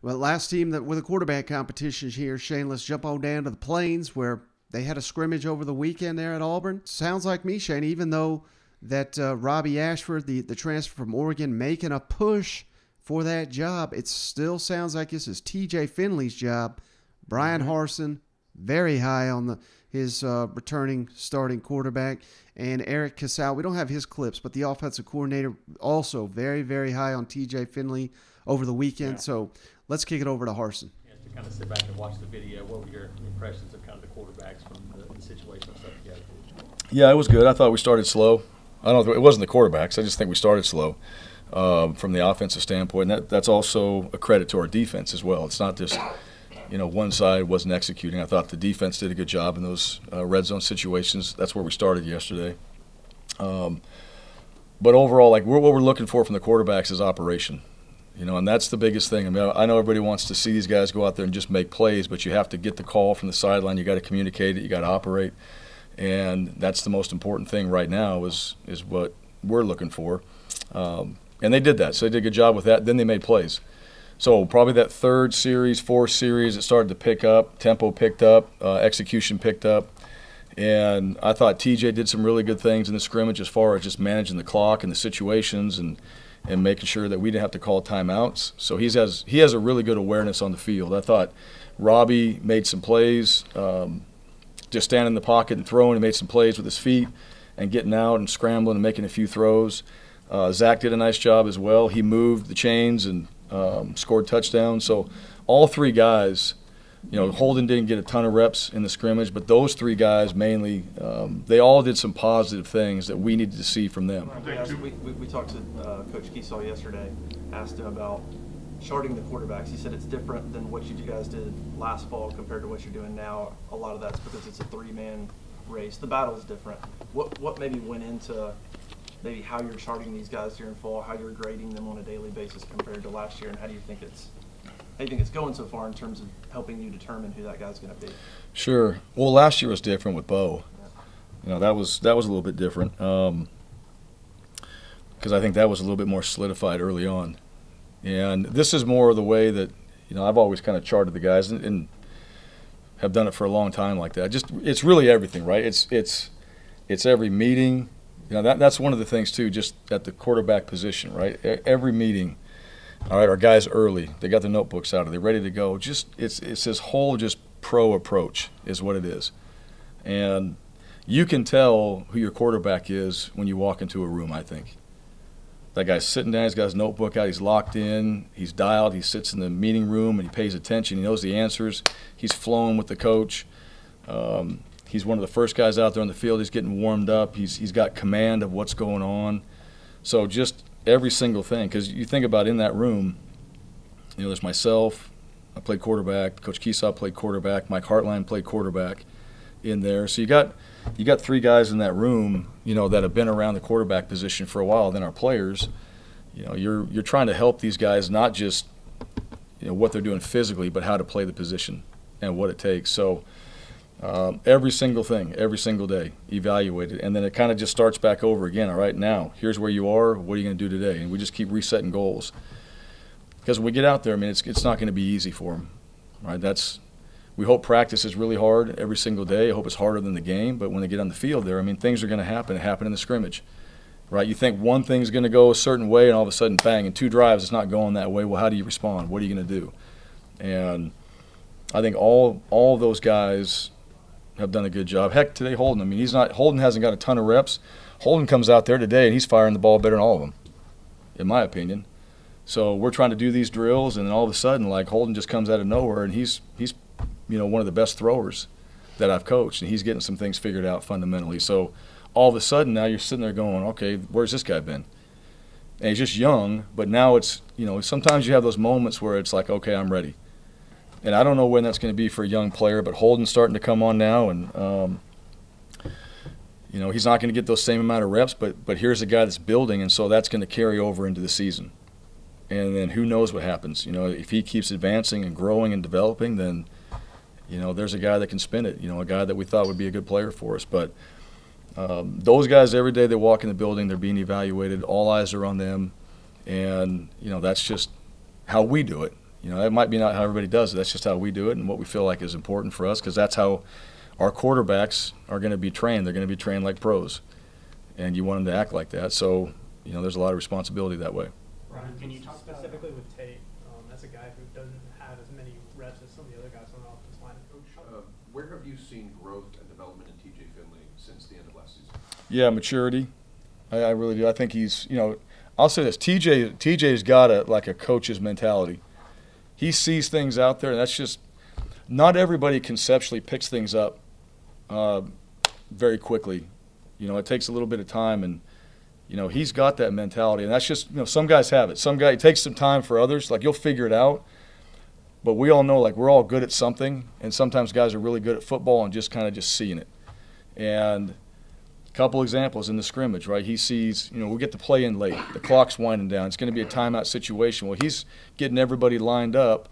Well, last team that with a quarterback competition here, Shane. Let's jump on down to the Plains where they had a scrimmage over the weekend there at Auburn. Sounds like me, Shane. Even though that uh, Robbie Ashford, the the transfer from Oregon, making a push for that job, it still sounds like this is T.J. Finley's job. Bryan Harsin, very high on the his uh, returning starting quarterback, and Eric Kiesau. We don't have his clips, but the offensive coordinator also very, very high on T.J. Finley over the weekend. So let's kick it over to Harson. to kind of sit back and watch the video, what were your impressions of kind of the quarterbacks from the, the situational stuff together? Yeah, it was good. I thought we started slow. I don't. It wasn't the quarterbacks. I just think we started slow um, from the offensive standpoint. And that, that's also a credit to our defense as well. It's not just you know one side wasn't executing. I thought the defense did a good job in those uh, red zone situations. That's where we started yesterday. Um, but overall, like we're, what we're looking for from the quarterbacks is operation. You know, and that's the biggest thing. I mean, I know everybody wants to see these guys go out there and just make plays, but you have to get the call from the sideline. You got to communicate it. You got to operate, and that's the most important thing right now. Is is what we're looking for, um, and they did that. So they did a good job with that. Then they made plays. So probably that third series, fourth series, it started to pick up. Tempo picked up. Uh, execution picked up. And I thought TJ did some really good things in the scrimmage as far as just managing the clock and the situations and and making sure that we didn't have to call timeouts. So he has he has a really good awareness on the field. I thought Robbie made some plays, um, just standing in the pocket and throwing. He made some plays with his feet and getting out and scrambling and making a few throws. Uh, Zach did a nice job as well. He moved the chains and um, scored touchdowns. So all three guys, you know, Holden didn't get a ton of reps in the scrimmage, but those three guys mainly, um, they all did some positive things that we needed to see from them. We, we, we talked to uh, Coach Kiesau yesterday, asked him about charting the quarterbacks, He said it's different than what you guys did last fall compared to what you're doing now. A lot of that's because it's a three-man race. The battle's different. What what maybe went into maybe how you're charting these guys during fall, how you're grading them on a daily basis compared to last year, and how do you think it's how you think it's going so far in terms of helping you determine who that guy's going to be? Sure. Well, last year was different with Bo. You know that was that was a little bit different um, because I think that was a little bit more solidified early on, and this is more of the way that you know I've always kind of charted the guys and, and have done it for a long time like that. Just it's really everything, right? It's it's it's every meeting. You know that that's one of the things too. Just at the quarterback position, right? Every meeting. All right, our guys early. They got the notebooks out. Are they ready to go? Just it's it's this whole just pro approach is what it is, and you can tell who your quarterback is when you walk into a room. I think that guy's sitting down. He's got his notebook out. He's locked in. He's dialed. He sits in the meeting room and he pays attention. He knows the answers. He's flowing with the coach. Um, he's one of the first guys out there on the field. He's getting warmed up. He's he's got command of what's going on. So just every single thing, because you think about in that room, you know, there's myself. I played quarterback. Coach Kiesau played quarterback. Mike Hartline played quarterback in there. So you got you got three guys in that room, you know, that have been around the quarterback position for a while. Then our players, you know, you're you're trying to help these guys not just you know what they're doing physically, but how to play the position and what it takes. So um, every single thing, every single day, evaluate it, and then it kind of just starts back over again. All right, now here's where you are. What are you going to do today? And we just keep resetting goals because when we get out there, I mean, it's it's not going to be easy for them, right? That's we hope practice is really hard every single day. I hope it's harder than the game, but when they get on the field there, I mean, things are going to happen. It happen in the scrimmage, right? You think one thing's going to go a certain way, and all of a sudden, bang! In two drives, it's not going that way. Well, how do you respond? What are you going to do? And I think all all those guys have done a good job. Heck, today Holden. I mean, he's not Holden hasn't got a ton of reps. Holden comes out there today and he's firing the ball better than all of them, in my opinion. So we're trying to do these drills, and then all of a sudden, like Holden just comes out of nowhere, and he's he's you know one of the best throwers that I've coached, and he's getting some things figured out fundamentally. So all of a sudden now you're sitting there going, okay, where's this guy been? And he's just young, but now it's you know sometimes you have those moments where it's like, okay, I'm ready. And I don't know when that's going to be for a young player, but Holden's starting to come on now, and um, you know he's not going to get those same amount of reps, but but here's a guy that's building, and so that's going to carry over into the season. And then who knows what happens? You know, if he keeps advancing and growing and developing, then you know there's a guy that can spin it. You know, a guy that we thought would be a good player for us. But um, those guys, every day they walk in the building, they're being evaluated. All eyes are on them, and you know that's just how we do it. You know, that might be not how everybody does it. That's just how we do it, and what we feel like is important for us, because that's how our quarterbacks are going to be trained. They're going to be trained like pros, and you want them to act like that. So, you know, there's a lot of responsibility that way. Ryan, can you talk specifically with Tate? Um, that's a guy who doesn't have as many reps as some of the other guys on the offensive line. Coach, Uh, where have you seen growth and development in TJ Finley since the end of last season? Yeah, maturity. I, I really do. I think he's, you know, I'll say this: TJ, TJ's got a like a coach's mentality. He sees things out there, and that's just not everybody conceptually picks things up uh, very quickly. You know, it takes a little bit of time, and you know he's got that mentality, and that's just you know some guys have it. Some guy it takes some time for others. Like you'll figure it out, but we all know like we're all good at something, and sometimes guys are really good at football and just kind of just seeing it. And couple examples in the scrimmage, right? He sees, you know, we get the play in late. The clock's winding down. It's going to be a timeout situation. Well, he's getting everybody lined up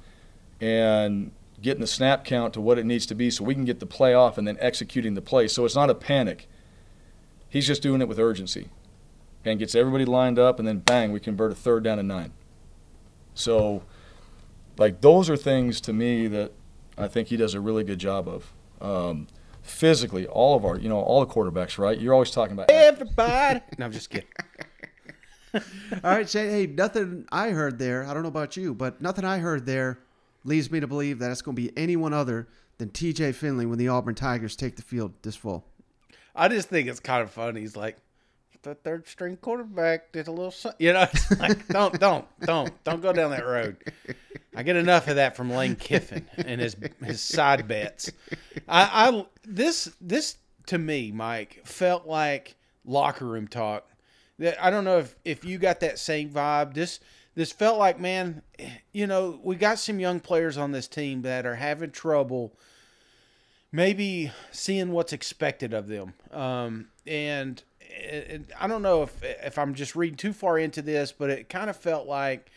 and getting the snap count to what it needs to be so we can get the play off and then executing the play. So it's not a panic. He's just doing it with urgency and gets everybody lined up and then bang, we convert a third down and nine. So, like, those are things to me that I think he does a really good job of. Um, physically, all of our, you know, all the quarterbacks, right? You're always talking about everybody. no, I'm just kidding. All right, Shane. Hey, nothing I heard there. I don't know about you, but nothing I heard there leads me to believe that it's going to be anyone other than T.J. Finley when the Auburn Tigers take the field this fall. I just think it's kind of funny. He's like, the third string quarterback did a little, son-" you know, like, don't, don't, don't, don't go down that road. I get enough of that from Lane Kiffin and his his side bets. I, I this this to me, Mike, felt like locker room talk. That I don't know if if you got that same vibe. This this felt like, man, you know, we got some young players on this team that are having trouble maybe seeing what's expected of them. Um, and I don't know if if I'm just reading too far into this, but it kind of felt like,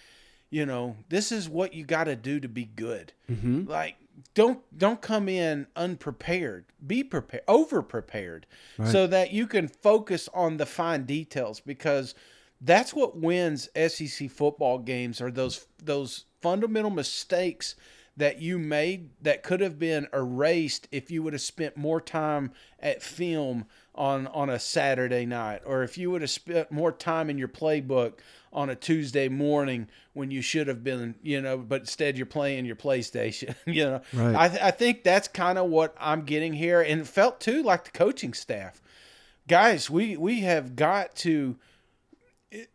you know, this is what you got to do to be good. Mhm. Like don't don't come in unprepared. Be prepared, over prepared, Right. so that you can focus on the fine details because that's what wins SEC football games are those those fundamental mistakes that you made that could have been erased if you would have spent more time at film on on a Saturday night or if you would have spent more time in your playbook on a Tuesday morning when you should have been, you know, but instead you're playing your PlayStation, you know. Right. I th- I think that's kind of what I'm getting here and it felt too like the coaching staff. Guys, we we have got to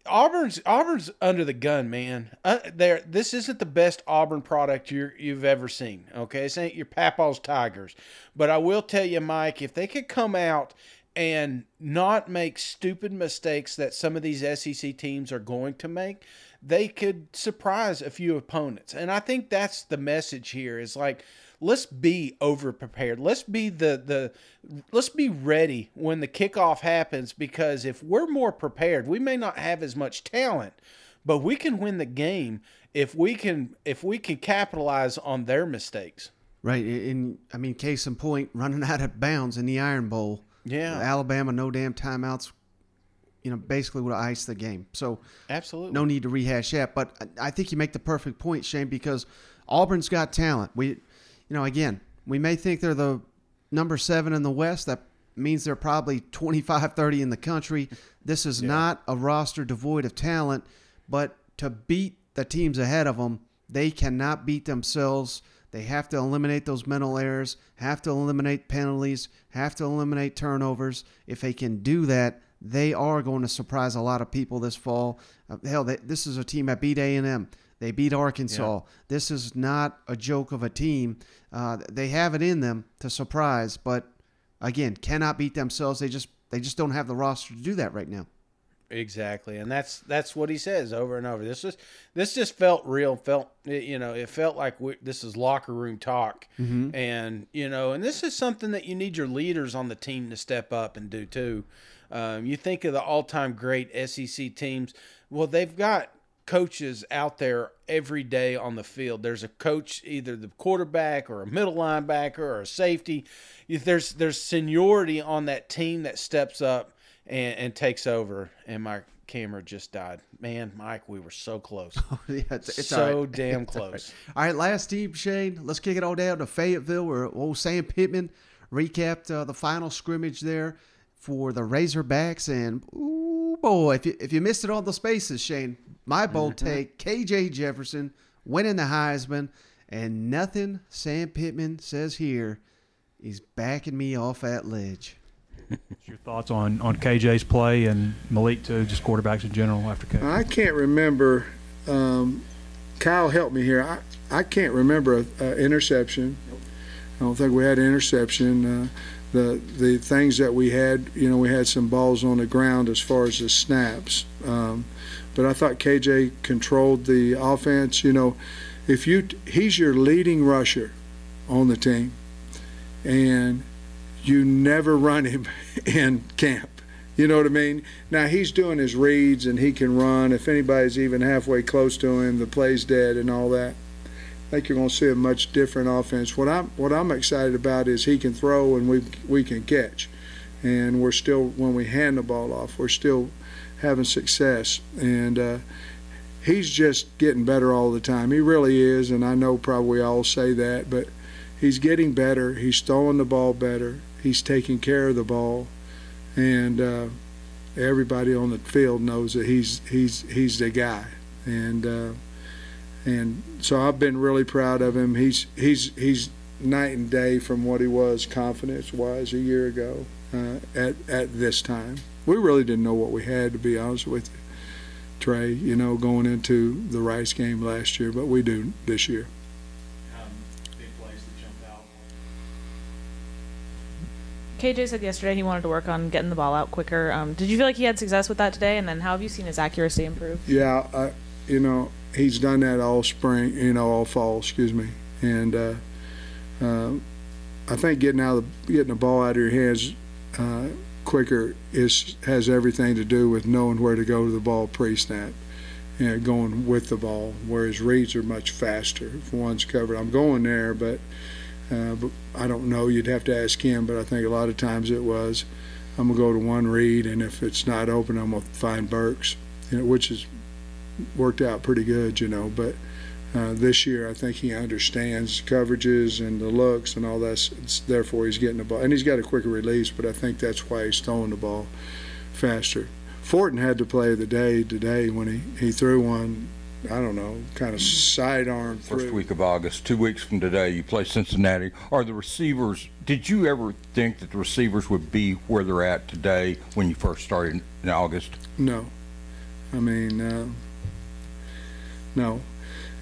Auburn's Auburn's under the gun, man. Uh, there, this isn't the best Auburn product you you've ever seen. Okay, this ain't your Papaw's Tigers, but I will tell you, Mike, if they could come out and not make stupid mistakes that some of these SEC teams are going to make, they could surprise a few opponents. And I think that's the message here. Is like let's be over prepared. Let's be the the let's be ready when the kickoff happens because if we're more prepared, we may not have as much talent, but we can win the game if we can if we can capitalize on their mistakes. Right. And I mean, case in point, running out of bounds in the Iron Bowl. Yeah. Alabama, no damn timeouts. You know, basically would have iced the game. So Absolutely. no need to rehash that. But I think you make the perfect point, Shane, because Auburn's got talent. We, you know, again, we may think they're the number seven in the West. That means they're probably 25, 30 in the country. This is not a roster devoid of talent, but to beat the teams ahead of them, they cannot beat themselves. They have to eliminate those mental errors, have to eliminate penalties, have to eliminate turnovers. If they can do that, they are going to surprise a lot of people this fall. Uh, hell, they, this is a team that beat A&M. They beat Arkansas. This is not a joke of a team. Uh, they have it in them to surprise, but again, cannot beat themselves. They just they just don't have the roster to do that right now. Exactly, and that's that's what he says over and over. This just this just felt real. Felt you know it felt like we, this is locker room talk, Mhm. and you know, and this is something that you need your leaders on the team to step up and do too. Um, you think of the all-time great SEC teams. Well, they've got coaches out there every day on the field. There's a coach, either the quarterback or a middle linebacker or a safety. If there's there's seniority on that team that steps up and, and takes over. And my camera just died. Man, Mike, we were so close. yeah, it's, it's so all right. damn It's close. right. All right, last team, Shane. Let's kick it all down to Fayetteville, where old Sam Pittman recapped uh, the final scrimmage there for the Razorbacks. And ooh boy, if you if you missed it on the spaces, Shane, my bold Mm-hmm. take: KJ Jefferson winning the Heisman, and nothing Sam Pittman says here is backing me off that ledge. Your thoughts on, on KJ's play and Malik too, just quarterbacks in general after KJ? I can't remember. Um, Kyle, help me here. I, I can't remember a, a interception. I don't think we had an interception. Uh, the the things that we had, you know, we had some balls on the ground as far as the snaps. Um, but I thought KJ controlled the offense. You know, if you he's your leading rusher on the team, and you never run him in camp. You know what I mean? Now he's doing his reads and he can run. If anybody's even halfway close to him, the play's dead and all that. I think you're going to see a much different offense. What I'm what I'm excited about is he can throw and we we can catch, and we're still when we hand the ball off, we're still having success. And uh, he's just getting better all the time. He really is, and I know probably all say that, but he's getting better. He's throwing the ball better. He's taking care of the ball, and uh, everybody on the field knows that he's he's he's the guy. And uh, and so I've been really proud of him. He's he's he's night and day from what he was confidence wise a year ago uh, at at this time. We really didn't know what we had to be honest with you, Trey. You know, going into the Rice game last year, but we do this year. KJ said yesterday he wanted to work on getting the ball out quicker. Um, did you feel like he had success with that today? And then how have you seen his accuracy improve? Yeah, you know, he's done that all spring, you know, all fall, excuse me. And uh, uh, I think getting out of the, getting the ball out of your hands uh, quicker is has everything to do with knowing where to go to the ball pre-snap and going with the ball. Whereas reads are much faster. If one's covered, I'm going there, but uh, but I don't know. You'd have to ask him. But I think a lot of times it was, I'm gonna go to one read, and if it's not open, I'm gonna find Burks, you know, which has worked out pretty good, you know. But uh, this year, I think he understands coverages and the looks and all that. Therefore, he's getting the ball, and he's got a quicker release. But I think that's why he's throwing the ball faster. Fortin had to play the day today when he, he threw one. I don't know, kind of sidearm First through. week of August, two weeks from today, you play Cincinnati. Are the receivers, did you ever think that the receivers would be where they're at today when you first started in August? No, I mean, uh, no,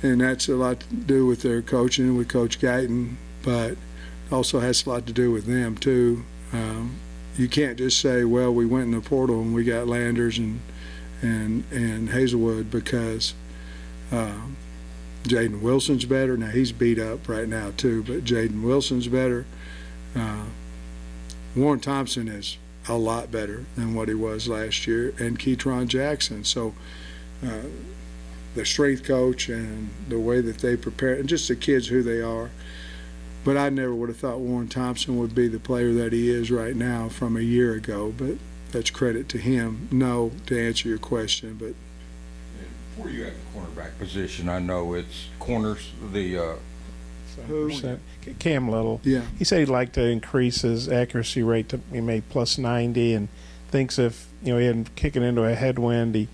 and that's a lot to do with their coaching with Coach Guiton, but also has a lot to do with them too. Um, you can't just say, "Well, we went in the portal and we got Landers and and and Haselwood because um, Jaden Wilson's better." Now he's beat up right now too, but Jaden Wilson's better. Uh, Warren Thompson is a lot better than what he was last year, and Ketron Jackson. So. Uh, the strength coach and the way that they prepare, and just the kids who they are. But I never would have thought Warren Thompson would be the player that he is right now from a year ago. But that's credit to him. No, to answer your question, but Before you at the cornerback position, I know it's corners, the, uh, Who? Cam Little. Yeah. He said he'd like to increase his accuracy rate to he made plus 90 and thinks if, you know, he hadn't kicking into a headwind, he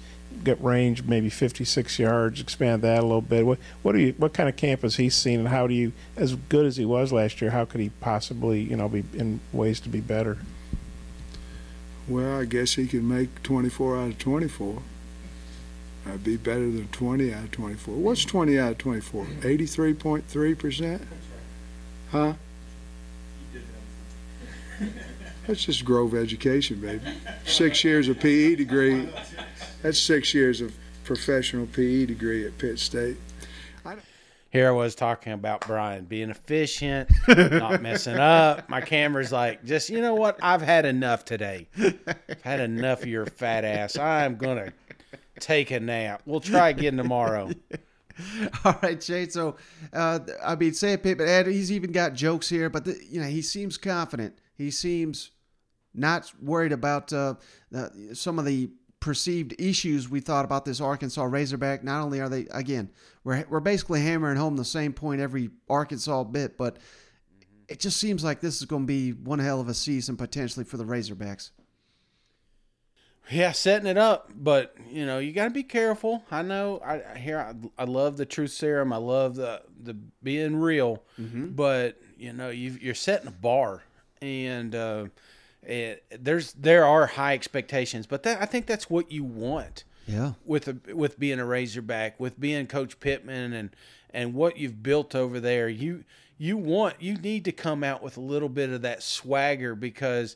get range maybe 56 yards, expand that a little bit. What what do you what kind of camp has he seen and how do you as good as he was last year, how could he possibly, you know, be in ways to be better? well, I guess he could make 24 out of 24. That'd be better than 20 out of 24. What's 20 out of 24? Mm-hmm. 83.3 percent. Huh? That's just Grove education, baby. Six years of PE degree. That's six years of professional PE degree at Pitt State. Here I was talking about Brian being efficient, not messing up. My camera's like, just you know what? I've had enough today. I've had enough of your fat ass. I'm gonna take a nap. We'll try again tomorrow. All right, Shane. So, uh, I mean, Sam Pittman, and he's even got jokes here, but the, you know, he seems confident. He seems not worried about uh, uh, some of the perceived issues we thought about this Arkansas Razorback. Not only are they, again, we're we're basically hammering home the same point every Arkansas bit, but it just seems like this is going to be one hell of a season potentially for the Razorbacks. Yeah, setting it up, but you know you got to be careful. I know. I I hear. I, I love the truth serum. I love the the being real, Mhm. but you know you you're setting a bar, and uh, it, there's there are high expectations, but that I think that's what you want. Yeah. With a, with being a Razorback, with being Coach Pittman, and and what you've built over there, you you want you need to come out with a little bit of that swagger because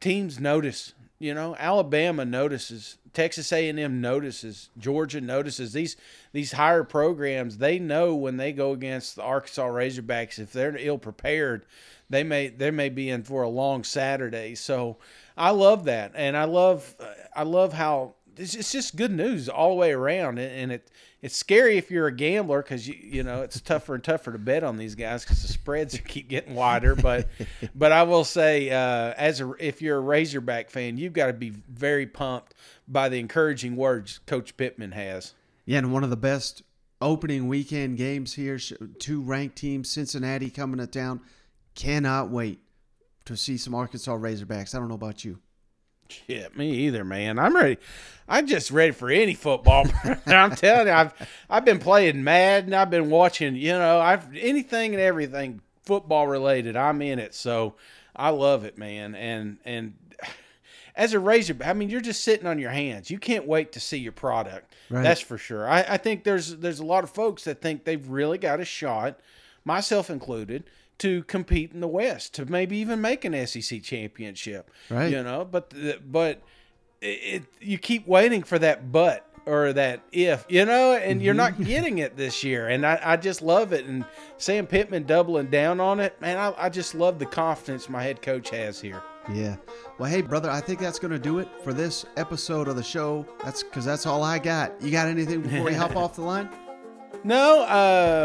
teams notice. You know, Alabama notices, Texas A&M notices, Georgia notices. These these higher programs, they know when they go against the Arkansas Razorbacks, if they're ill prepared, they may they may be in for a long Saturday. So I love that, and I love I love how it's, it's just good news all the way around, and, and it it's scary if you're a gambler because you you know it's tougher and tougher to bet on these guys because the spreads keep getting wider. But but I will say, uh, as a if you're a Razorback fan, you've got to be very pumped by the encouraging words Coach Pittman has. Yeah, and one of the best opening weekend games here. Two ranked teams, Cincinnati coming to town. Cannot wait to see some Arkansas Razorbacks. I don't know about you. Shit, me either, man. I'm ready. I'm just ready for any football. I'm telling you, I've I've been playing Madden. I've been watching. You know, I've anything and everything football related. I'm in it, so I love it, man. And and as a razor, I mean, you're just sitting on your hands. You can't wait to see your product. Right. That's for sure. I, I think there's there's a lot of folks that think they've really got a shot, myself included, to compete in the West, to maybe even make an SEC championship. Right. You know, but but it, it you keep waiting for that but or that if, you know, and you're not mm-hmm. getting it this year. And I, I just love it. And Sam Pittman doubling down on it, man, I, I just love the confidence my head coach has here. Yeah. Well, hey, brother, I think that's going to do it for this episode of the show. That's because that's all I got. You got anything before we hop off the line? No,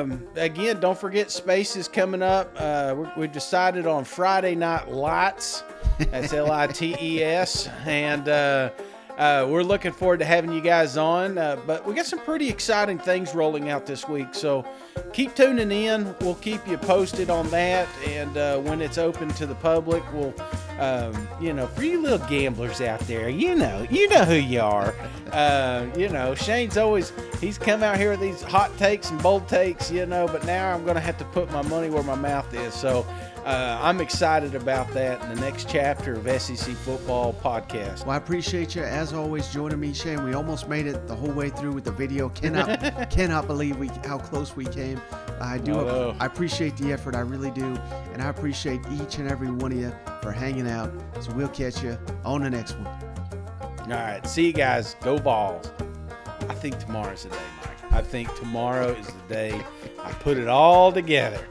um, again, don't forget Space is coming up. Uh, we, we decided on Friday Night Lights. That's L I T E S. And uh, uh, we're looking forward to having you guys on. Uh, but we got some pretty exciting things rolling out this week. So keep tuning in. We'll keep you posted on that. And uh, when it's open to the public, we'll, um, you know, for you little gamblers out there, you know, you know who you are. Uh, you know, Shane's always, he's come out here with these hot takes and bold takes, you know, but now I'm going to have to put my money where my mouth is. So, uh, I'm excited about that in the next chapter of SEC Football Podcast. Well, I appreciate you as always joining me, Shane. We almost made it the whole way through with the video. Cannot cannot believe we how close we came. I do. I. I appreciate the effort. I really do, and I appreciate each and every one of you for hanging out. So we'll catch you on the next one. All right. See you guys. Go balls. I think tomorrow's the day, Mike. I think tomorrow is the day I put it all together.